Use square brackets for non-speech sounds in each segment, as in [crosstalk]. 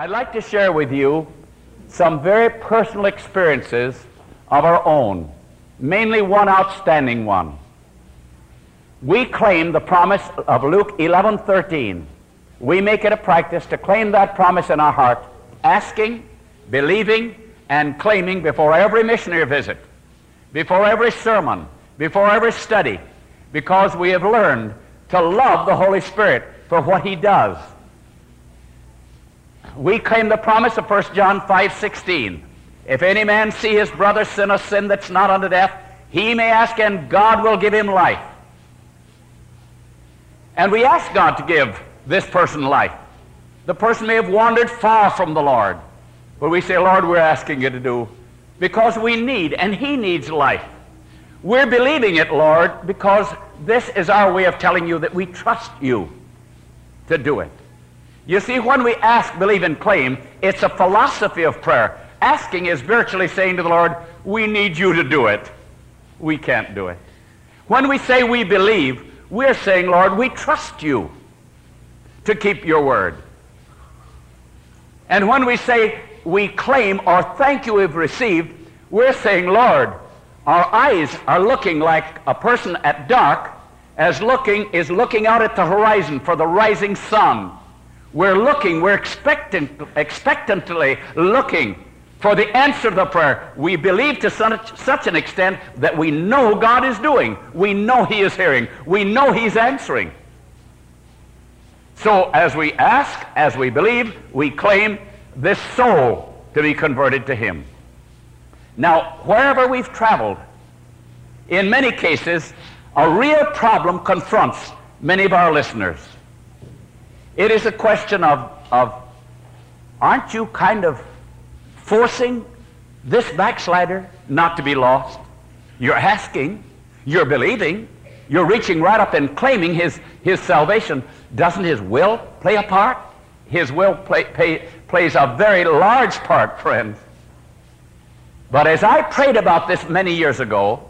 I'd like to share with you some very personal experiences of our own, mainly one outstanding one. We claim the promise of Luke 11:13. We make it a practice to claim that promise in our heart, asking, believing, and claiming before every missionary visit, before every sermon, before every study, because we have learned to love the Holy Spirit for what he does. We claim the promise of 1 John 5:16. If any man see his brother sin a sin that's not unto death, he may ask and God will give him life. And we ask God to give this person life. The person may have wandered far from the Lord. But we say, Lord, we're asking you to do because we need, and he needs life. We're believing it, Lord, because this is our way of telling you that we trust you to do it. You see, when we ask, believe, and claim, it's a philosophy of prayer. Asking is virtually saying to the Lord, we need you to do it. We can't do it. When we say we believe, we're saying, Lord, we trust you to keep your word. And when we say we claim or thank you we've received, we're saying, Lord, our eyes are looking like a person at dark as looking is looking out at the horizon for the rising sun. We're looking, we're expectant, expectantly looking for the answer to the prayer. We believe to such, such an extent that we know God is doing. We know He is hearing. We know He's answering. So as we ask, as we believe, we claim this soul to be converted to Him. Now, wherever we've traveled, in many cases, a real problem confronts many of our listeners. It is a question of, of aren't you kind of forcing this backslider not to be lost? You're asking, you're believing, you're reaching right up and claiming his, his salvation. Doesn't his will play a part? His will play, play, plays a very large part, friends. But as I prayed about this many years ago,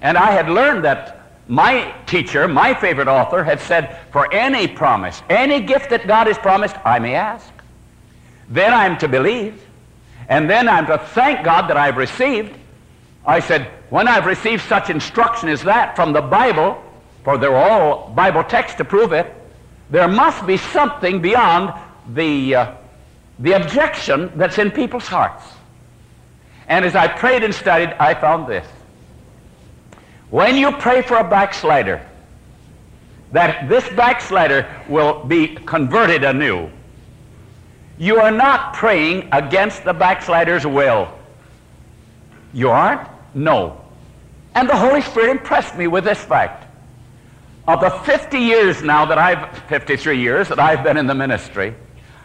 and I had learned that my teacher, my favorite author, had said, for any promise, any gift that God has promised, I may ask. Then I'm to believe. And then I'm to thank God that I've received. I said, when I've received such instruction as that from the Bible, for they're all Bible texts to prove it, there must be something beyond the, uh, the objection that's in people's hearts. And as I prayed and studied, I found this. When you pray for a backslider, that this backslider will be converted anew, you are not praying against the backslider's will. You aren't? No. And the Holy Spirit impressed me with this fact. Of the 50 years now that I've, 53 years that I've been in the ministry,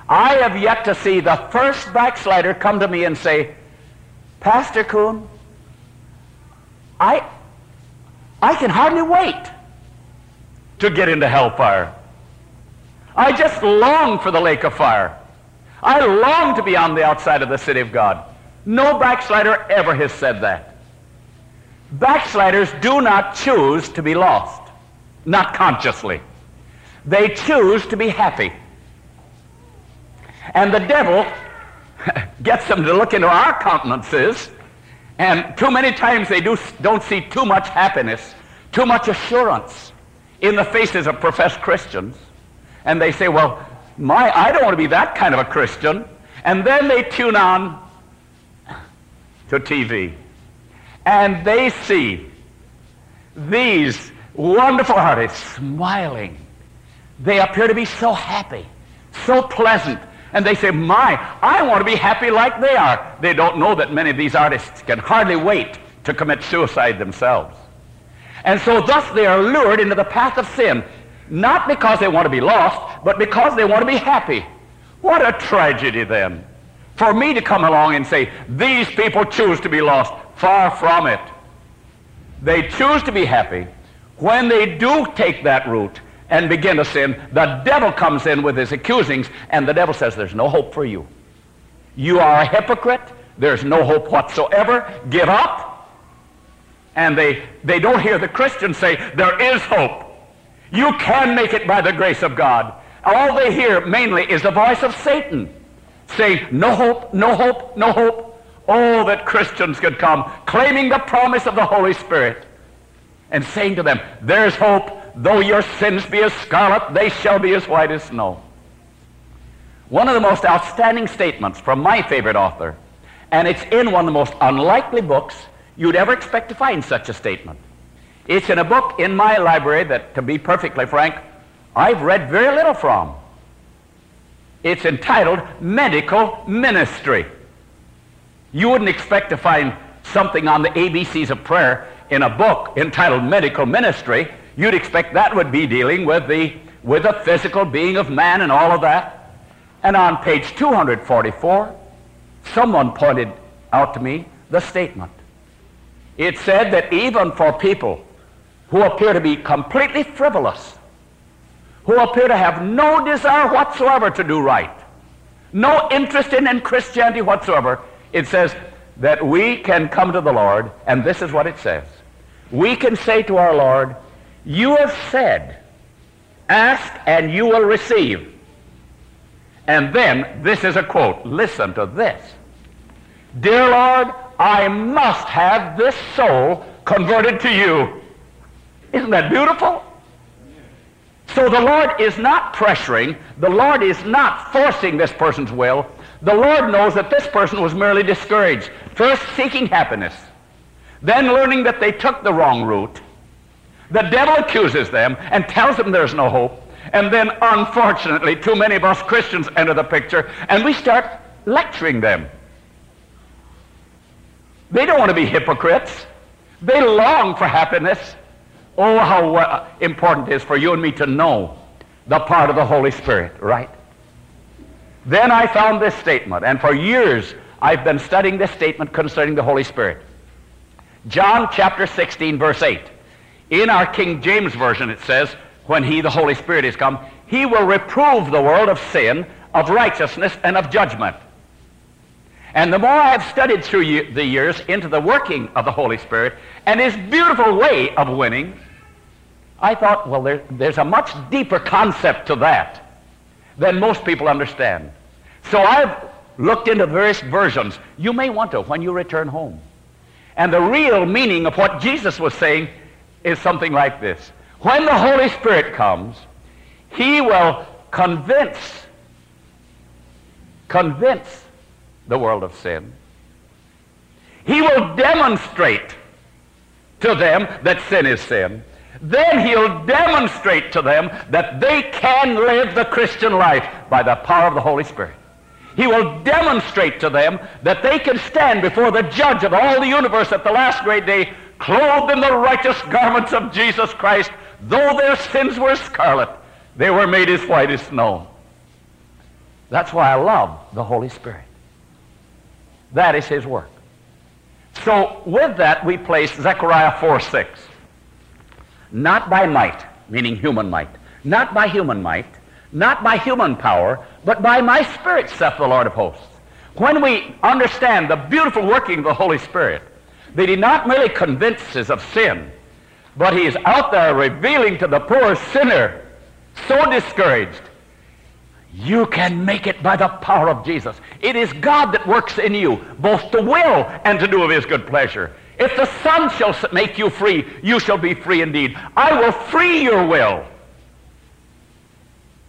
I have yet to see the first backslider come to me and say, Pastor Coon, I, I can hardly wait to get into hellfire. I just long for the lake of fire. I long to be on the outside of the city of God. No backslider ever has said that. Backsliders do not choose to be lost, not consciously. They choose to be happy. And the devil [laughs] gets them to look into our countenances, and too many times they do, don't see too much happiness, too much assurance in the faces of professed Christians. And they say, well, my, I don't want to be that kind of a Christian. And then they tune on to TV. And they see these wonderful artists smiling. They appear to be so happy, so pleasant. And they say, my, I want to be happy like they are. They don't know that many of these artists can hardly wait to commit suicide themselves. And so thus they are lured into the path of sin, not because they want to be lost, but because they want to be happy. What a tragedy then. For me to come along and say, these people choose to be lost. Far from it. They choose to be happy. When they do take that route and begin to sin, the devil comes in with his accusings, and the devil says, there's no hope for you. You are a hypocrite. There's no hope whatsoever. Give up and they, they don't hear the Christians say, there is hope. You can make it by the grace of God. all they hear mainly is the voice of Satan saying, no hope, no hope, no hope. Oh, that Christians could come claiming the promise of the Holy Spirit and saying to them, there's hope. Though your sins be as scarlet, they shall be as white as snow. One of the most outstanding statements from my favorite author, and it's in one of the most unlikely books you'd ever expect to find such a statement. It's in a book in my library that, to be perfectly frank, I've read very little from. It's entitled Medical Ministry. You wouldn't expect to find something on the ABCs of prayer in a book entitled Medical Ministry. You'd expect that would be dealing with the, with the physical being of man and all of that. And on page 244, someone pointed out to me the statement. It said that even for people who appear to be completely frivolous, who appear to have no desire whatsoever to do right, no interest in, in Christianity whatsoever, it says that we can come to the Lord, and this is what it says. We can say to our Lord, You have said, ask and you will receive. And then, this is a quote. Listen to this. Dear Lord, I must have this soul converted to you. Isn't that beautiful? So the Lord is not pressuring, the Lord is not forcing this person's will. The Lord knows that this person was merely discouraged, first seeking happiness, then learning that they took the wrong route. The devil accuses them and tells them there's no hope. And then, unfortunately, too many of us Christians enter the picture and we start lecturing them. They don't want to be hypocrites. They long for happiness. Oh, how uh, important it is for you and me to know the part of the Holy Spirit, right? Then I found this statement, and for years I've been studying this statement concerning the Holy Spirit. John chapter 16, verse 8. In our King James Version, it says, when he, the Holy Spirit, is come, he will reprove the world of sin, of righteousness, and of judgment. And the more I've studied through the years into the working of the Holy Spirit and his beautiful way of winning, I thought, well, there, there's a much deeper concept to that than most people understand. So I've looked into various versions. You may want to when you return home. And the real meaning of what Jesus was saying is something like this. When the Holy Spirit comes, he will convince, convince the world of sin. He will demonstrate to them that sin is sin. Then he'll demonstrate to them that they can live the Christian life by the power of the Holy Spirit. He will demonstrate to them that they can stand before the judge of all the universe at the last great day, clothed in the righteous garments of Jesus Christ, Though their sins were scarlet, they were made as white as snow. That's why I love the Holy Spirit. That is his work. So with that, we place Zechariah 4 6. Not by might, meaning human might. Not by human might. Not by human power, but by my Spirit, saith the Lord of hosts. When we understand the beautiful working of the Holy Spirit, that he not merely convinces of sin, but he's out there revealing to the poor sinner, so discouraged, you can make it by the power of Jesus. It is God that works in you, both to will and to do of his good pleasure. If the Son shall make you free, you shall be free indeed. I will free your will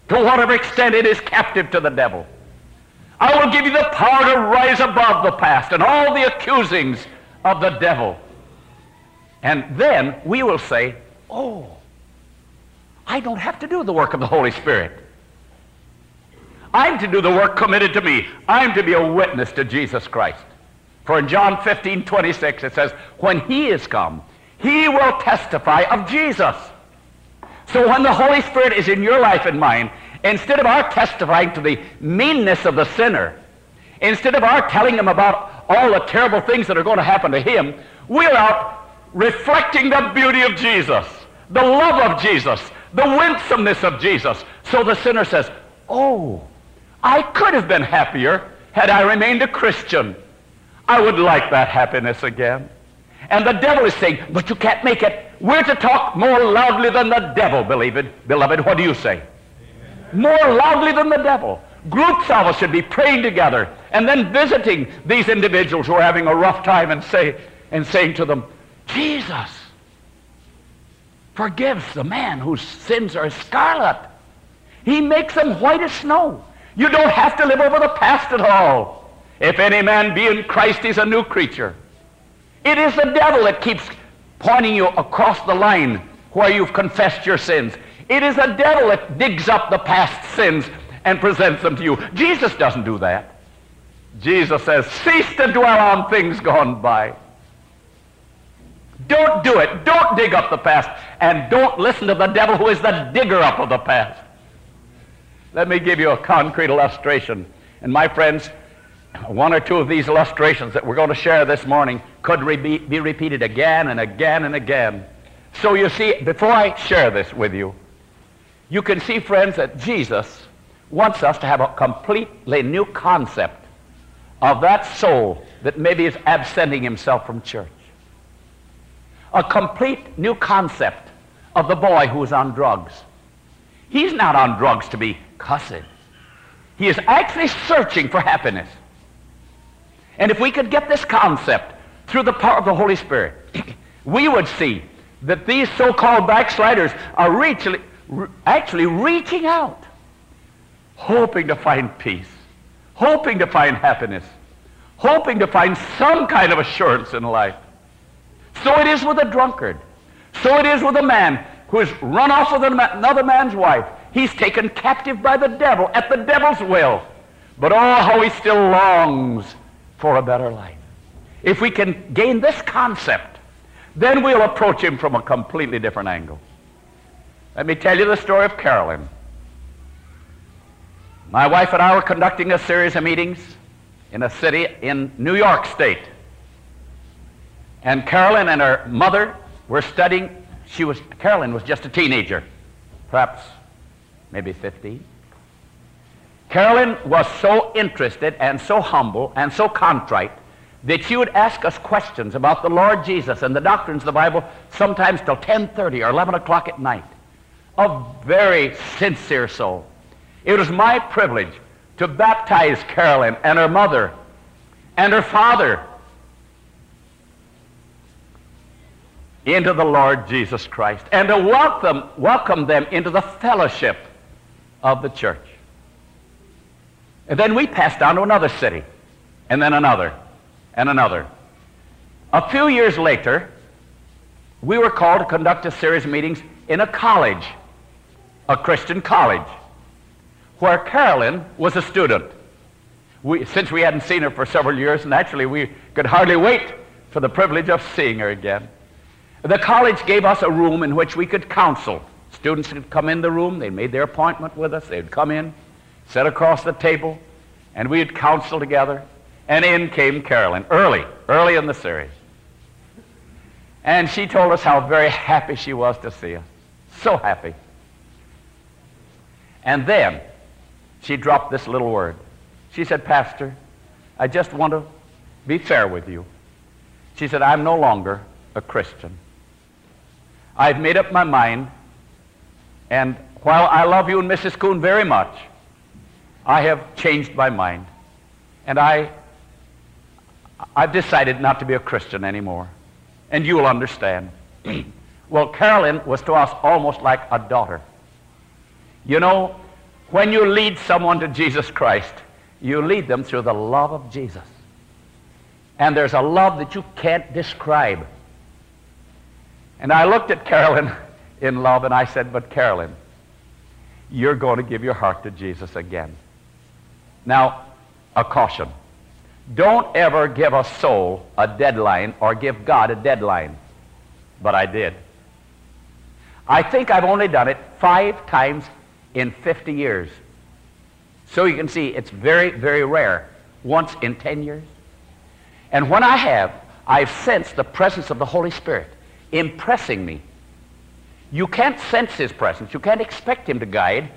to whatever extent it is captive to the devil. I will give you the power to rise above the past and all the accusings of the devil. And then we will say, oh, I don't have to do the work of the Holy Spirit. I'm to do the work committed to me. I'm to be a witness to Jesus Christ. For in John 15, 26, it says, when he is come, he will testify of Jesus. So when the Holy Spirit is in your life and mine, instead of our testifying to the meanness of the sinner, instead of our telling him about all the terrible things that are going to happen to him, we're out reflecting the beauty of Jesus, the love of Jesus, the winsomeness of Jesus. So the sinner says, Oh, I could have been happier had I remained a Christian. I would like that happiness again. And the devil is saying, But you can't make it. We're to talk more loudly than the devil, beloved. Beloved, what do you say? more loudly than the devil. Groups of us should be praying together and then visiting these individuals who are having a rough time and, say, and saying to them, Jesus forgives the man whose sins are scarlet. He makes them white as snow. You don't have to live over the past at all. If any man be in Christ, he's a new creature. It is the devil that keeps pointing you across the line where you've confessed your sins. It is the devil that digs up the past sins and presents them to you. Jesus doesn't do that. Jesus says, cease to dwell on things gone by. Don't do it. Don't dig up the past. And don't listen to the devil who is the digger up of the past. Let me give you a concrete illustration. And my friends, one or two of these illustrations that we're going to share this morning could re- be repeated again and again and again. So you see, before I share this with you, you can see, friends, that Jesus wants us to have a completely new concept of that soul that maybe is absenting himself from church. A complete new concept of the boy who is on drugs. He's not on drugs to be cussed. He is actually searching for happiness. And if we could get this concept through the power of the Holy Spirit, [clears throat] we would see that these so-called backsliders are actually, actually reaching out, hoping to find peace, hoping to find happiness, hoping to find some kind of assurance in life. So it is with a drunkard. So it is with a man who has run off with another man's wife. He's taken captive by the devil at the devil's will. But oh, how he still longs for a better life. If we can gain this concept, then we'll approach him from a completely different angle. Let me tell you the story of Carolyn. My wife and I were conducting a series of meetings in a city in New York State. And Carolyn and her mother were studying. She was, Carolyn was just a teenager, perhaps maybe 15. Carolyn was so interested and so humble and so contrite that she would ask us questions about the Lord Jesus and the doctrines of the Bible sometimes till 10.30 or 11 o'clock at night. A very sincere soul. It was my privilege to baptize Carolyn and her mother and her father into the Lord Jesus Christ and to welcome, welcome them into the fellowship of the church. And then we passed on to another city, and then another, and another. A few years later, we were called to conduct a series of meetings in a college, a Christian college where Carolyn was a student. We, since we hadn't seen her for several years, naturally we could hardly wait for the privilege of seeing her again. The college gave us a room in which we could counsel. Students could come in the room, they made their appointment with us, they'd come in, sit across the table, and we'd counsel together. And in came Carolyn, early, early in the series. And she told us how very happy she was to see us. So happy. And then she dropped this little word. She said, Pastor, I just want to be fair with you. She said, I'm no longer a Christian. I've made up my mind, and while I love you and Mrs. Coon very much, I have changed my mind. And I, I've decided not to be a Christian anymore. And you'll understand. [clears throat] well, Carolyn was to us almost like a daughter. You know, when you lead someone to Jesus Christ, you lead them through the love of Jesus. And there's a love that you can't describe. And I looked at Carolyn [laughs] in love and I said, But Carolyn, you're going to give your heart to Jesus again. Now, a caution. Don't ever give a soul a deadline or give God a deadline. But I did. I think I've only done it five times in 50 years. So you can see it's very, very rare. Once in 10 years. And when I have, I've sensed the presence of the Holy Spirit impressing me. You can't sense His presence. You can't expect Him to guide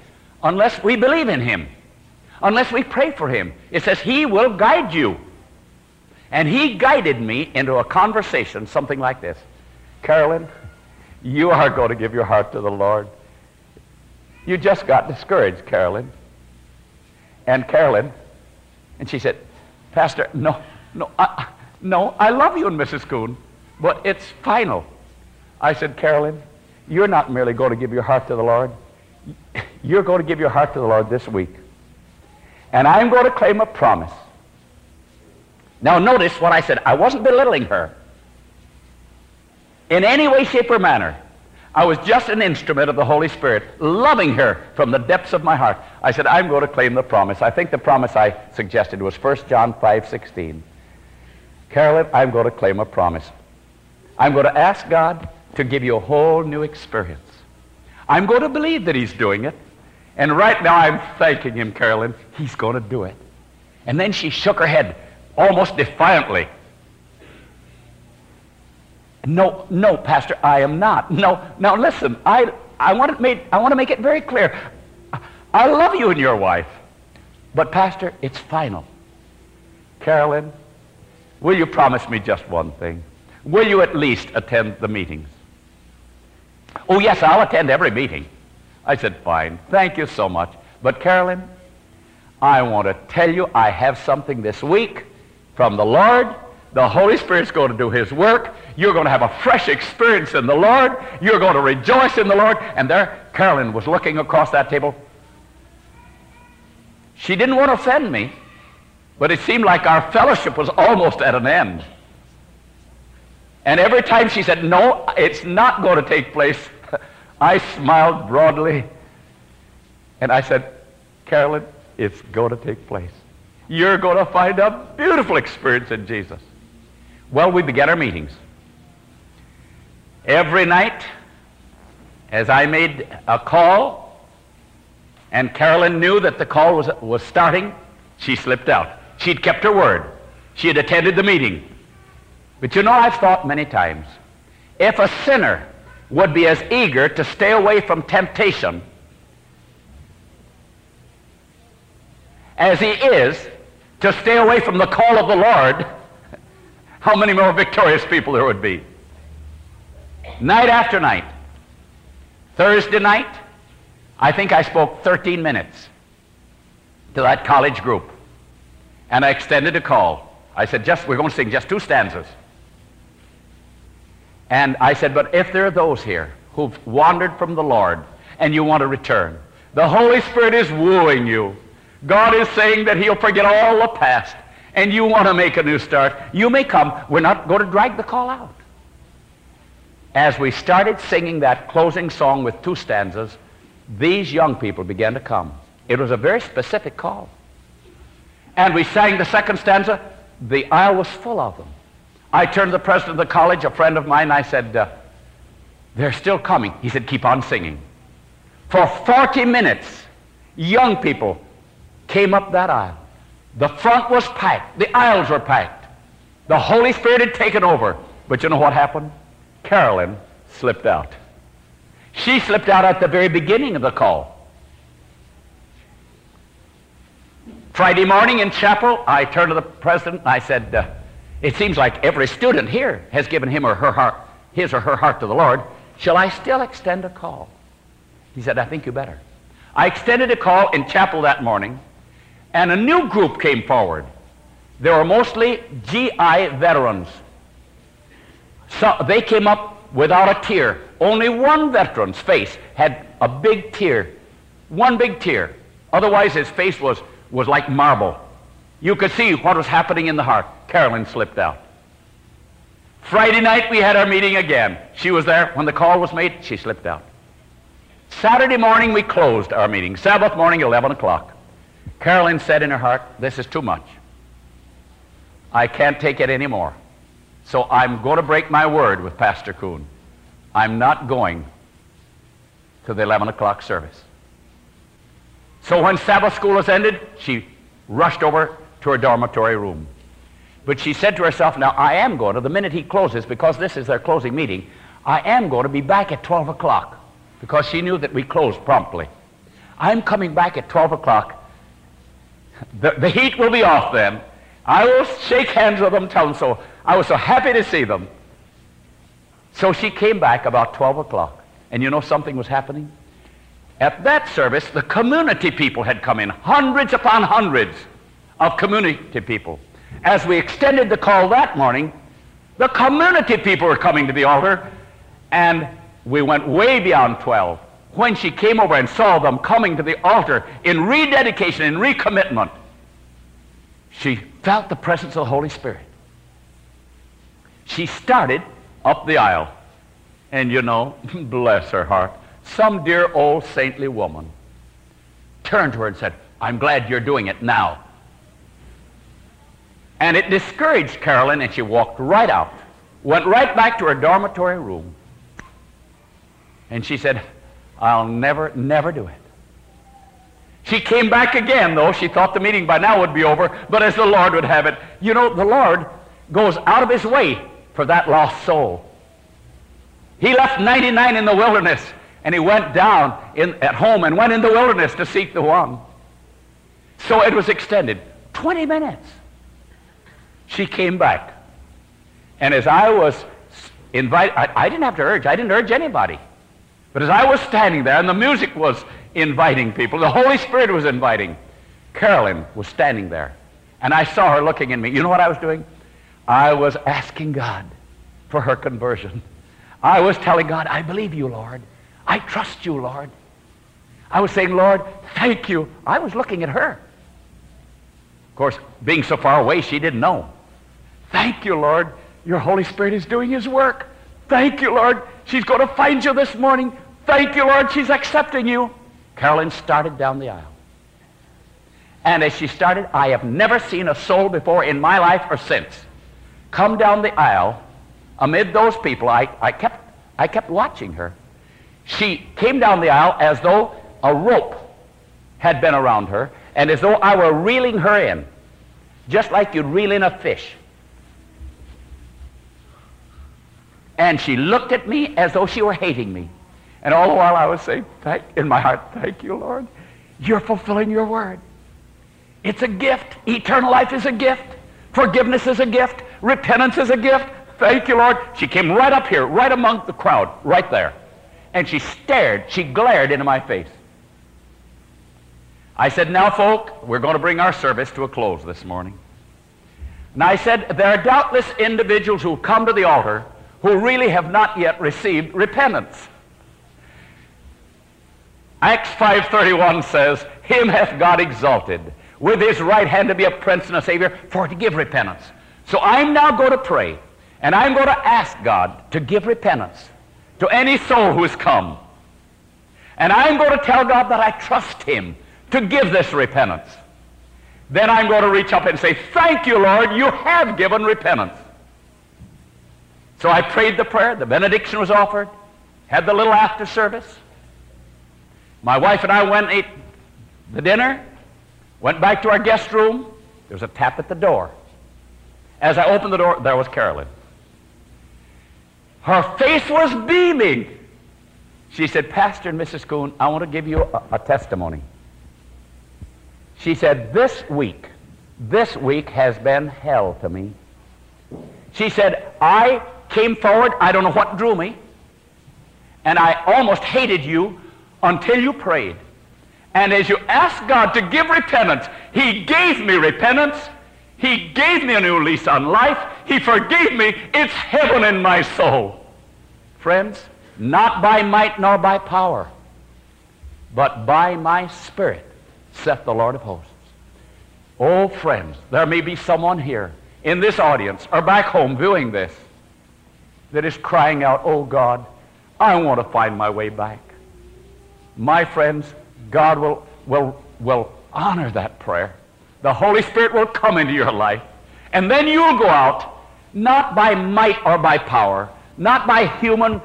unless we believe in Him, unless we pray for Him. It says He will guide you. And He guided me into a conversation, something like this Carolyn, you are going to give your heart to the Lord. You just got discouraged, Carolyn. And Carolyn, and she said, Pastor, no, no, I, no, I love you and Mrs. Coon, but it's final. I said, Carolyn, you're not merely going to give your heart to the Lord. You're going to give your heart to the Lord this week. And I'm going to claim a promise. Now notice what I said. I wasn't belittling her in any way, shape, or manner. I was just an instrument of the Holy Spirit, loving her from the depths of my heart. I said, I'm going to claim the promise. I think the promise I suggested was 1 John 5, 16. Carolyn, I'm going to claim a promise. I'm going to ask God to give you a whole new experience. I'm going to believe that he's doing it. And right now I'm thanking him, Carolyn. He's going to do it. And then she shook her head almost defiantly. No, no, Pastor, I am not. No, now listen, I, I, want to make, I want to make it very clear. I love you and your wife. But, Pastor, it's final. Carolyn, will you promise me just one thing? Will you at least attend the meetings? Oh, yes, I'll attend every meeting. I said, fine. Thank you so much. But, Carolyn, I want to tell you I have something this week from the Lord the Holy Spirit's going to do His work. You're going to have a fresh experience in the Lord. You're going to rejoice in the Lord. And there, Carolyn was looking across that table. She didn't want to offend me, but it seemed like our fellowship was almost at an end. And every time she said, No, it's not going to take place, [laughs] I smiled broadly. And I said, Carolyn, it's going to take place. You're going to find a beautiful experience in Jesus. Well, we began our meetings. Every night, as I made a call, and Carolyn knew that the call was, was starting, she slipped out. She'd kept her word. She had attended the meeting. But you know, I've thought many times, if a sinner would be as eager to stay away from temptation as he is to stay away from the call of the Lord, how many more victorious people there would be. Night after night. Thursday night, I think I spoke 13 minutes to that college group. And I extended a call. I said, just, we're going to sing just two stanzas. And I said, but if there are those here who've wandered from the Lord and you want to return, the Holy Spirit is wooing you. God is saying that he'll forget all the past and you want to make a new start, you may come. We're not going to drag the call out. As we started singing that closing song with two stanzas, these young people began to come. It was a very specific call. And we sang the second stanza. The aisle was full of them. I turned to the president of the college, a friend of mine, I said, uh, they're still coming. He said, keep on singing. For 40 minutes, young people came up that aisle. The front was packed. The aisles were packed. The Holy Spirit had taken over. But you know what happened? Carolyn slipped out. She slipped out at the very beginning of the call. Friday morning in chapel, I turned to the president and I said, uh, It seems like every student here has given him or her heart, his or her heart to the Lord. Shall I still extend a call? He said, I think you better. I extended a call in chapel that morning and a new group came forward. They were mostly GI veterans. So they came up without a tear. Only one veteran's face had a big tear, one big tear. Otherwise, his face was, was like marble. You could see what was happening in the heart. Carolyn slipped out. Friday night, we had our meeting again. She was there. When the call was made, she slipped out. Saturday morning, we closed our meeting. Sabbath morning, 11 o'clock. Carolyn said in her heart, This is too much. I can't take it anymore. So I'm going to break my word with Pastor Coon. I'm not going to the 11 o'clock service. So when Sabbath school was ended, she rushed over to her dormitory room. But she said to herself, Now I am going to, the minute he closes, because this is their closing meeting, I am going to be back at 12 o'clock because she knew that we closed promptly. I'm coming back at 12 o'clock the, the heat will be off then. I will shake hands with them, tell them so. I was so happy to see them. So she came back about 12 o'clock. And you know something was happening? At that service, the community people had come in, hundreds upon hundreds of community people. As we extended the call that morning, the community people were coming to the altar, and we went way beyond 12. When she came over and saw them coming to the altar in rededication, and recommitment, she felt the presence of the Holy Spirit. She started up the aisle. And you know, [laughs] bless her heart, some dear old saintly woman turned to her and said, I'm glad you're doing it now. And it discouraged Carolyn, and she walked right out, went right back to her dormitory room. And she said, I'll never, never do it. She came back again, though. She thought the meeting by now would be over, but as the Lord would have it, you know, the Lord goes out of his way for that lost soul. He left 99 in the wilderness, and he went down in, at home and went in the wilderness to seek the one. So it was extended 20 minutes. She came back. And as I was invited, I, I didn't have to urge, I didn't urge anybody. But as I was standing there and the music was inviting people, the Holy Spirit was inviting, Carolyn was standing there. And I saw her looking at me. You know what I was doing? I was asking God for her conversion. I was telling God, I believe you, Lord. I trust you, Lord. I was saying, Lord, thank you. I was looking at her. Of course, being so far away, she didn't know. Thank you, Lord. Your Holy Spirit is doing his work. Thank you, Lord. She's going to find you this morning. Thank you, Lord. She's accepting you. Carolyn started down the aisle. And as she started, I have never seen a soul before in my life or since come down the aisle amid those people. I, I, kept, I kept watching her. She came down the aisle as though a rope had been around her and as though I were reeling her in, just like you'd reel in a fish. And she looked at me as though she were hating me. And all the while I was saying, thank, in my heart, thank you, Lord. You're fulfilling your word. It's a gift. Eternal life is a gift. Forgiveness is a gift. Repentance is a gift. Thank you, Lord. She came right up here, right among the crowd, right there. And she stared, she glared into my face. I said, Now, folk, we're going to bring our service to a close this morning. And I said, There are doubtless individuals who come to the altar who really have not yet received repentance. Acts 5.31 says, Him hath God exalted with his right hand to be a prince and a savior for to give repentance. So I'm now going to pray, and I'm going to ask God to give repentance to any soul who has come. And I'm going to tell God that I trust him to give this repentance. Then I'm going to reach up and say, Thank you, Lord, you have given repentance. So I prayed the prayer, the benediction was offered, had the little after service. My wife and I went and ate the dinner, went back to our guest room. There was a tap at the door. As I opened the door, there was Carolyn. Her face was beaming. She said, Pastor and Mrs. Coon, I want to give you a, a testimony. She said, This week, this week has been hell to me. She said, I came forward, I don't know what drew me, and I almost hated you until you prayed. And as you asked God to give repentance, He gave me repentance. He gave me a new lease on life. He forgave me. It's heaven in my soul. Friends, not by might nor by power, but by my spirit, saith the Lord of hosts. Oh, friends, there may be someone here in this audience or back home viewing this that is crying out, Oh God, I want to find my way back. My friends, God will, will, will honor that prayer. The Holy Spirit will come into your life. And then you'll go out, not by might or by power, not by human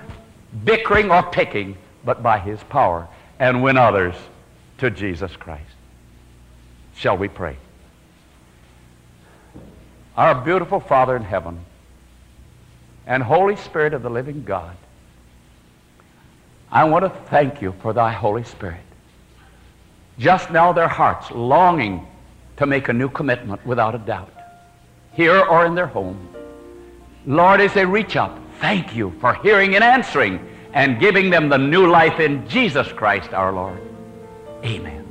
bickering or picking, but by his power, and win others to Jesus Christ. Shall we pray? Our beautiful Father in heaven and Holy Spirit of the living God, I want to thank you for thy Holy Spirit. Just now their hearts longing to make a new commitment without a doubt, here or in their home. Lord, as they reach up, thank you for hearing and answering and giving them the new life in Jesus Christ our Lord. Amen.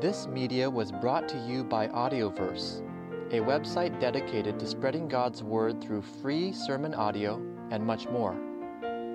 This media was brought to you by Audioverse, a website dedicated to spreading God's Word through free sermon audio and much more.